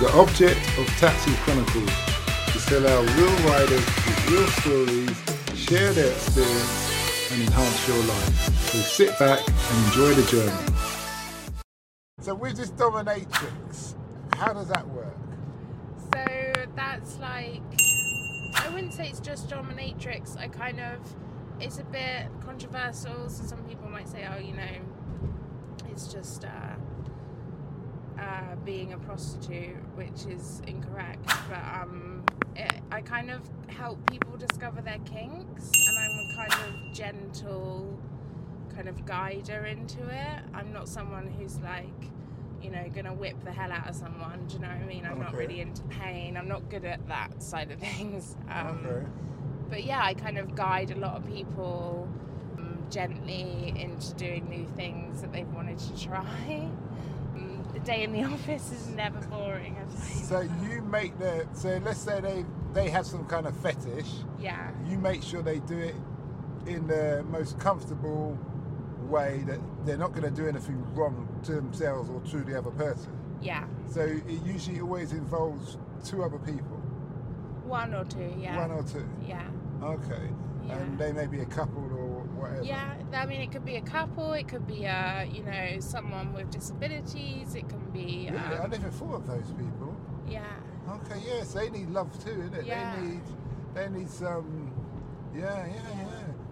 The object of Taxi Chronicles is to allow real riders with real stories share their experience and enhance your life. So sit back and enjoy the journey. So with this dominatrix, how does that work? So that's like, I wouldn't say it's just dominatrix. I kind of, it's a bit controversial. So some people might say, oh, you know, it's just uh, uh, being a prostitute, which is incorrect. But um, it, I kind of help people discover their kinks, and I'm a kind of gentle kind of guider into it. I'm not someone who's like, you know, gonna whip the hell out of someone. Do you know what I mean? I'm not really into pain. I'm not good at that side of things. Um, okay. but yeah, I kind of guide a lot of people um, gently into doing new things that they've wanted to try. Day in the office is never boring. I tell you. So you make the so let's say they they have some kind of fetish. yeah, You make sure they do it in the most comfortable way that they're not going to do anything wrong to themselves or to the other person. yeah, So it usually always involves two other people, one or two. Yeah, one or two. yeah. Okay. Yeah. And they may be a couple whatever. Yeah, I mean, it could be a couple. It could be, uh, you know, someone with disabilities. It can be, Really? I um, never thought of those people. yeah, Okay, yes, they need love too, innit? Yeah. They need, they need some, yeah, yeah, yeah.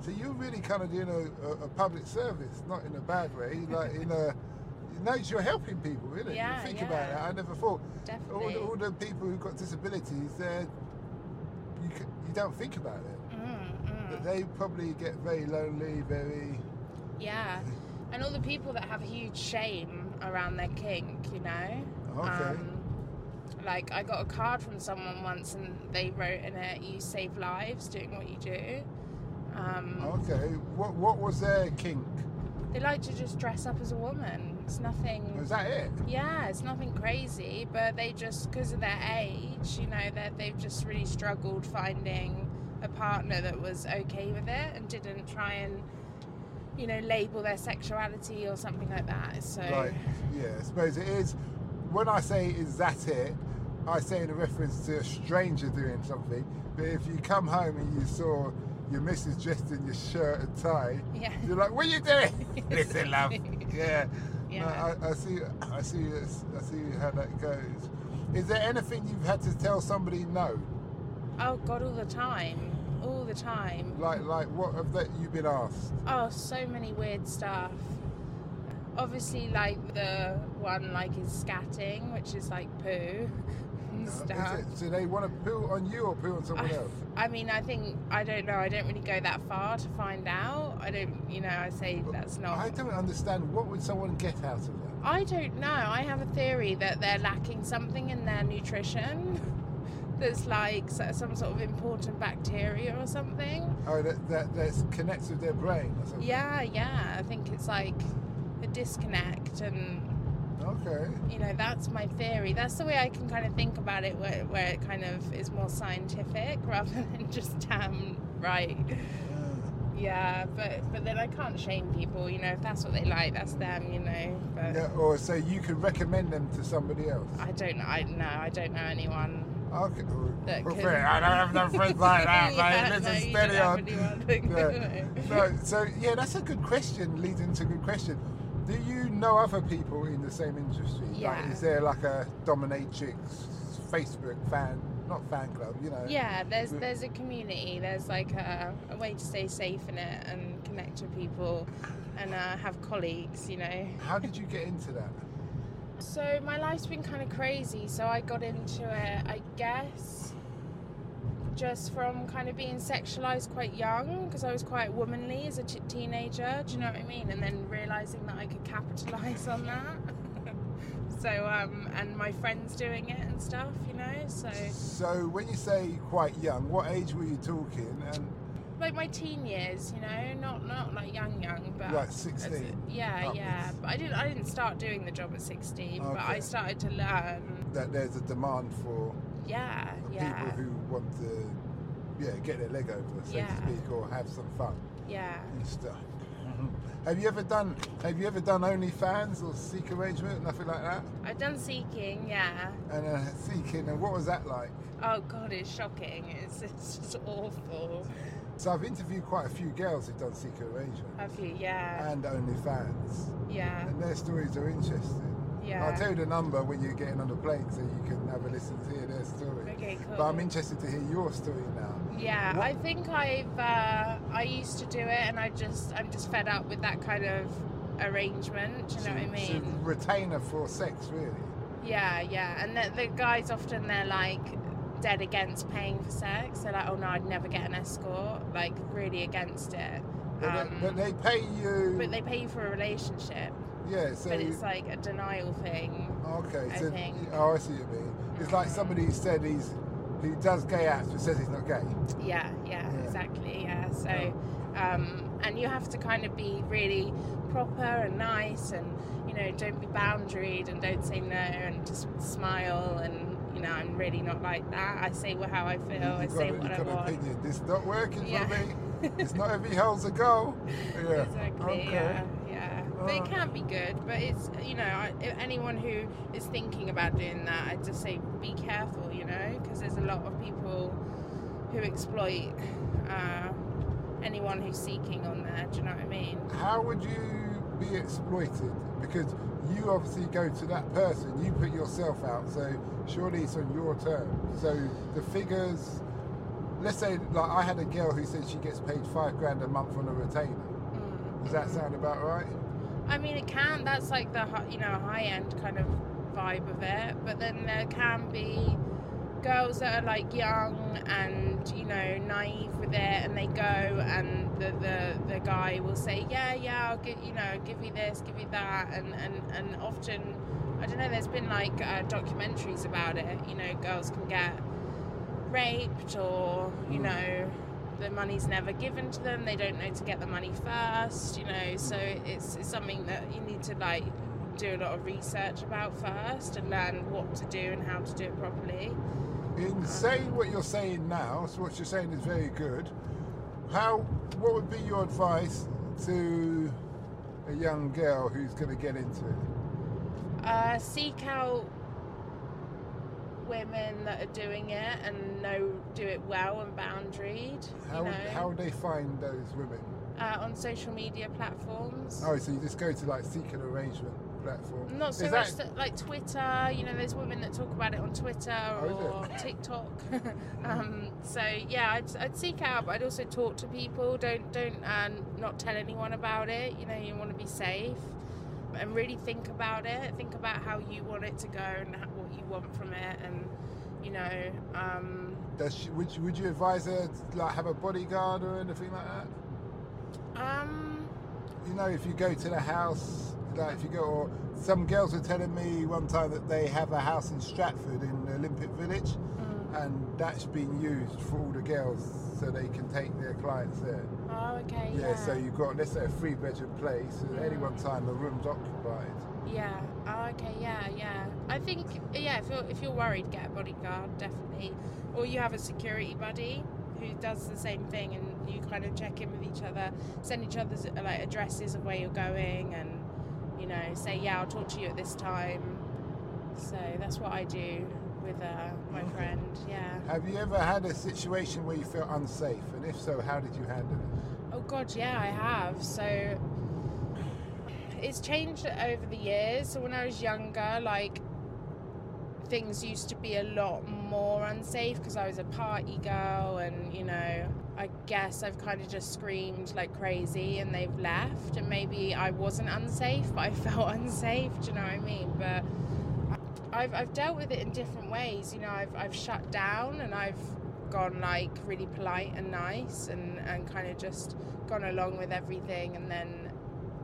So you're really kind of doing a, a, a public service, not in a bad way, like in a, no, you're helping people, innit? Yeah, think yeah. about it. I never thought all definitely. the, all the people who've got disabilities, they're, you you don't think about it, but mm. they probably get very lonely, very. Yeah, and all the people that have a huge shame around their kink, you know. Okay. Um, like I got a card from someone once, and they wrote in it, "You save lives doing what you do." Um, Okay, what what was their kink? They like to just dress up as a woman. It's nothing. Was that it? Yeah, it's nothing crazy, but they just, because of their age, you know, that they've just really struggled finding a partner that was okay with it and didn't try and, you know, label their sexuality or something like that. So, Like, yeah, I suppose it is. When I say is that it, I say in a reference to a stranger doing something. But if you come home and you saw your missus dressed in your shirt and tie, yeah. you're like, "What are you doing?" Listen, love. Yeah. No, Yeah. I, I see. I see. I see how that goes. Is there anything you've had to tell somebody no? Oh, God, all the time. All the time. Like, like what have that you been asked? Oh, so many weird stuff. Obviously, like the one like is scatting, which is like poo and stuff. Is it, do they want to poo on you or poo on someone I, else? I mean, I think I don't know. I don't really go that far to find out. I don't, you know. I say that's not. I don't understand. What would someone get out of that? I don't know. I have a theory that they're lacking something in their nutrition. That's like some sort of important bacteria or something. Oh, that, that that connects with their brain or something. Yeah, yeah. I think it's like a disconnect, and Okay. you know that's my theory. That's the way I can kind of think about it, where, where it kind of is more scientific rather than just damn right. Yeah, but but then I can't shame people. You know, if that's what they like, that's them. You know, but. Yeah, or so you could recommend them to somebody else. I don't know. I no, I don't know anyone. Okay. That Well, fair. I don't have no friends like that, Yeah, no, Listen, you steady on. anyone. No, so yeah, that's a good question. leading to a good question. Do you know other people in the same industry? Like, Yeah. is there like a dominatrix Facebook fan, not fan club? You know. Yeah, there's there's a community. There's like a, a way to stay safe in it and connect with people, and uh, have colleagues. You know. How did you get into that? So my life's been kind of crazy. So I got into it, I guess, just from kind of being sexualized quite young because I was quite womanly as a t- teenager. Do you know what I mean? And then realizing that I could capitalize on that. so um, and my friends doing it and stuff, you know. So So when you say quite young, what age were you talking? And like my teen years, you know, not not like young young, but Like 16 Yeah, yeah. I didn't I didn't start doing the job at sixteen, but I started to learn. that there's a demand for Yeah, yeah. people who want to, yeah, get their leg over, so Yeah. to speak, or have some fun Yeah. and stuff. Have you ever done Have you ever done OnlyFans or Seek arrangement, nothing like that? I've done seeking, yeah. And uh, Seeking, and what was that like? Oh god, it's shocking. It's, it's just awful. So I've interviewed quite a few girls who've done Seek arrangement Have you? Yeah. and OnlyFans, Yeah. and their stories are interesting. Yeah. I'll tell you the number when you're getting on the plane so you can have a listen to hear their story. Okay, cool. But I'm interested to hear your story now. Yeah, What- I think I've uh, I used to do it, and I just I'm just fed up with that kind of arrangement. Do you know what I mean? so retainer for sex, really. Yeah, yeah. And the, the guys often they're like dead against paying for sex. They're like, oh no, I'd never get an escort. Like really against it. But, Um, they, but they pay you. but they pay you for a relationship. Yeah, so. but it's like a denial thing. okay, I so. think. Oh, I see what you mean. It's like somebody who said he's. He does gay acts but says he's not gay. Yeah, yeah, Yeah. exactly. Yeah. So, um, and you have to kind of be really proper and nice, and you know, don't be boundaried and don't say no, and just smile. And you know, I'm really not like that. I say how I feel. I You've say got, what I want. opinion. This not working Yeah. for me. It's not every hole's a goal. Yeah. Exactly. Okay. Yeah. It Uh. can be good. But it's you know, I, anyone who is thinking about doing that, I'd just say be careful. You know, because there's a lot of people who exploit uh, anyone who's seeking on there. Do you know what I mean? How would you be exploited? Because you obviously go to that person, you put yourself out, so surely it's on your terms. So the figures, let's say, like I had a girl who said she gets paid five grand a month on a retainer. Mm. Does that sound about right? I mean, it can. That's like the you know high end kind of vibe of it. But then there can be girls that are like young and you know naive with it, and they go and the the, the guy will say, yeah, yeah, I'll give you know give you this, give you that, and and and often. I don't know. There's been like uh, documentaries about it. You know, girls can get raped, or you Mm. know, the money's never given to them. They don't know to get the money first. You know, so it's, it's something that you need to like do a lot of research about first and learn what to do and how to do it properly. In saying what you're saying now, so what you're saying is very good. How? What would be your advice to a young girl who's going to get into it? Uh, seek out women that are doing it and know do it well and boundaried. How you know, how would they find those women? uh, on social media platforms. Oh, so you just go to like an arrangement platform. Not so Is much that- that, like Twitter. You know, there's women that talk about it on Twitter Oh, or TikTok. um, so yeah, I'd, I'd seek out, but I'd also talk to people. Don't don't uh, not tell anyone about it. You know, you want to be safe and really think about it. Think about how you want it to go and what you want from it, and you know. Um, Does she, would you, would you advise her to like have a bodyguard or anything like that? um, You know, if you go to the house, like if you go, or some girls were telling me one time that they have a house in Stratford in Olympic Village, mm. And that's been used for all the girls so they can take their clients there. oh, okay. Yeah, Yeah. so you've got let's say a three bedroom place, at any one time the room's occupied. Yeah. Oh, okay. Yeah, yeah. I think yeah. If you're if you're worried, get a bodyguard definitely, or you have a security buddy who does the same thing, and you kind of check in with each other, send each other's like addresses of where you're going, and you know say yeah, I'll talk to you at this time. So that's what I do with uh, my friend. Yeah. Have you ever had a situation where you felt unsafe, and if so, how did you handle it? Oh God, yeah, I have. So it's changed over the years. So when I was younger, like things used to be a lot more unsafe because I was a party girl, and you know, I guess I've kind of just screamed like crazy, and they've left. And maybe I wasn't unsafe, but I felt unsafe. Do you know what I mean? But I've I've dealt with it in different ways. You know, I've I've shut down and I've gone like really polite and nice and and kind of just gone along with everything and then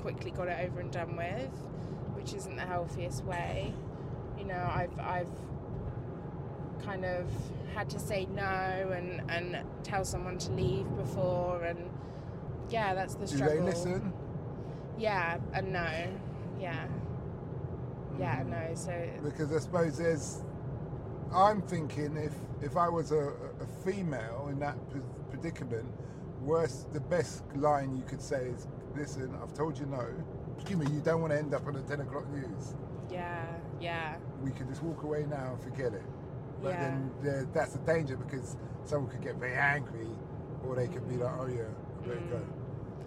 quickly got it over and done with, which isn't the healthiest way. You know, I've I've kind of had to say no and and tell someone to leave before and yeah, that's the Do struggle. they listen? Yeah, and no. Yeah. Yeah, no. So Because I suppose there's. I'm thinking if if I was a, a female in that predicament, worst the best line you could say is listen, I've told you no. Excuse me, you don't want to end up on the 10 o'clock news. Yeah, yeah, We can just walk away now and forget it. But Yeah. then there, that's a danger because someone could get very angry or they could be like, oh yeah, I better go. Do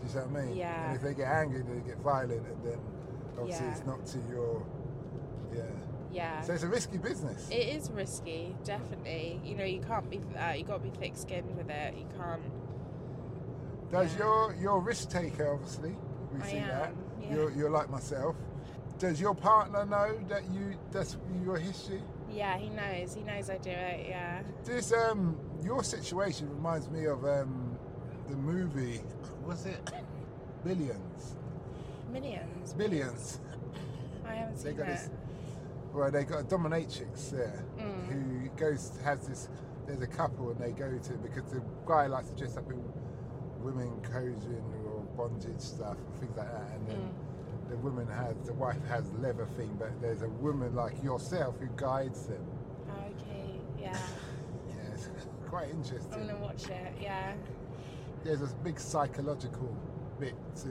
you see what I mean? Mm. Yeah. And if they get angry, they get violent and then obviously Yeah. it's not to your, yeah. yeah. So it's a risky business. It is risky, definitely. You know, you can't be. Uh, you got to be thick-skinned with it. You can't. Does Yeah. your your risk taker obviously? We I see that. yeah. You're you're like myself. Does your partner know that you that's your history? Yeah, he knows. He knows I do it. Yeah. This um your situation reminds me of um the movie was it Billions? Millions. Billions. I haven't They seen it. this well they got a dominatrix there Mm. who goes has this there's a couple and they go to because the guy likes to dress up in women clothing or bondage stuff and things like that and then Mm. the woman has the wife has leather thing but there's a woman like yourself who guides them Okay. Yeah. yeah it's quite interesting. I'm gonna watch it. Yeah. there's a big psychological bit to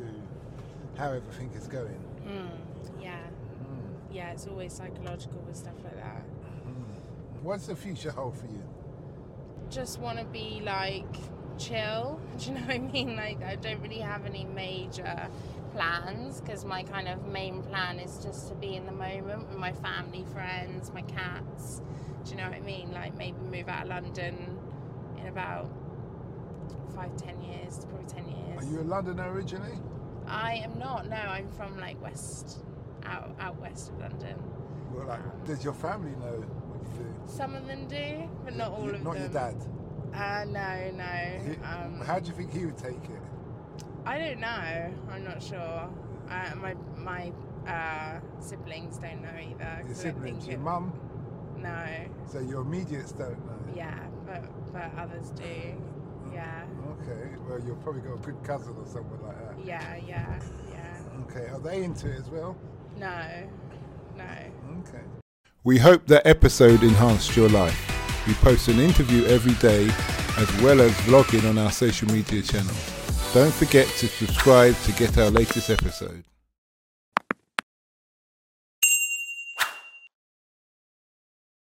how everything is going Mm. Yeah. Yeah. It's always psychological with stuff like that. Mm. what's the future hold for you Just want to be like chill. Do you know what I mean? Like I don't really have any major plans because my kind of main plan is just to be in the moment with my family, friends, my cats. Do you know what I mean? Like maybe move out of London in about five, ten years, probably ten years. are you a londoner originally I am not. No, I'm from like west, out out west of London. well like does your family know what you do Some of them do, but not all You- of not them. Not your dad Uh, no, no. He- Um, how do you think he would take it I don't know. I'm not sure. Uh, my my uh, siblings don't know either. your siblings your it- mum No. so your immediates don't know Yeah, but but others do. Yeah. Okay, well, you've probably got a good cousin or someone like that. Yeah. Yeah. Yeah. Okay, are they into it as well? No. No. Okay. We hope that episode enhanced your life. We post an interview every day as well as vlogging on our social media channels. Don't forget to subscribe to get our latest episode.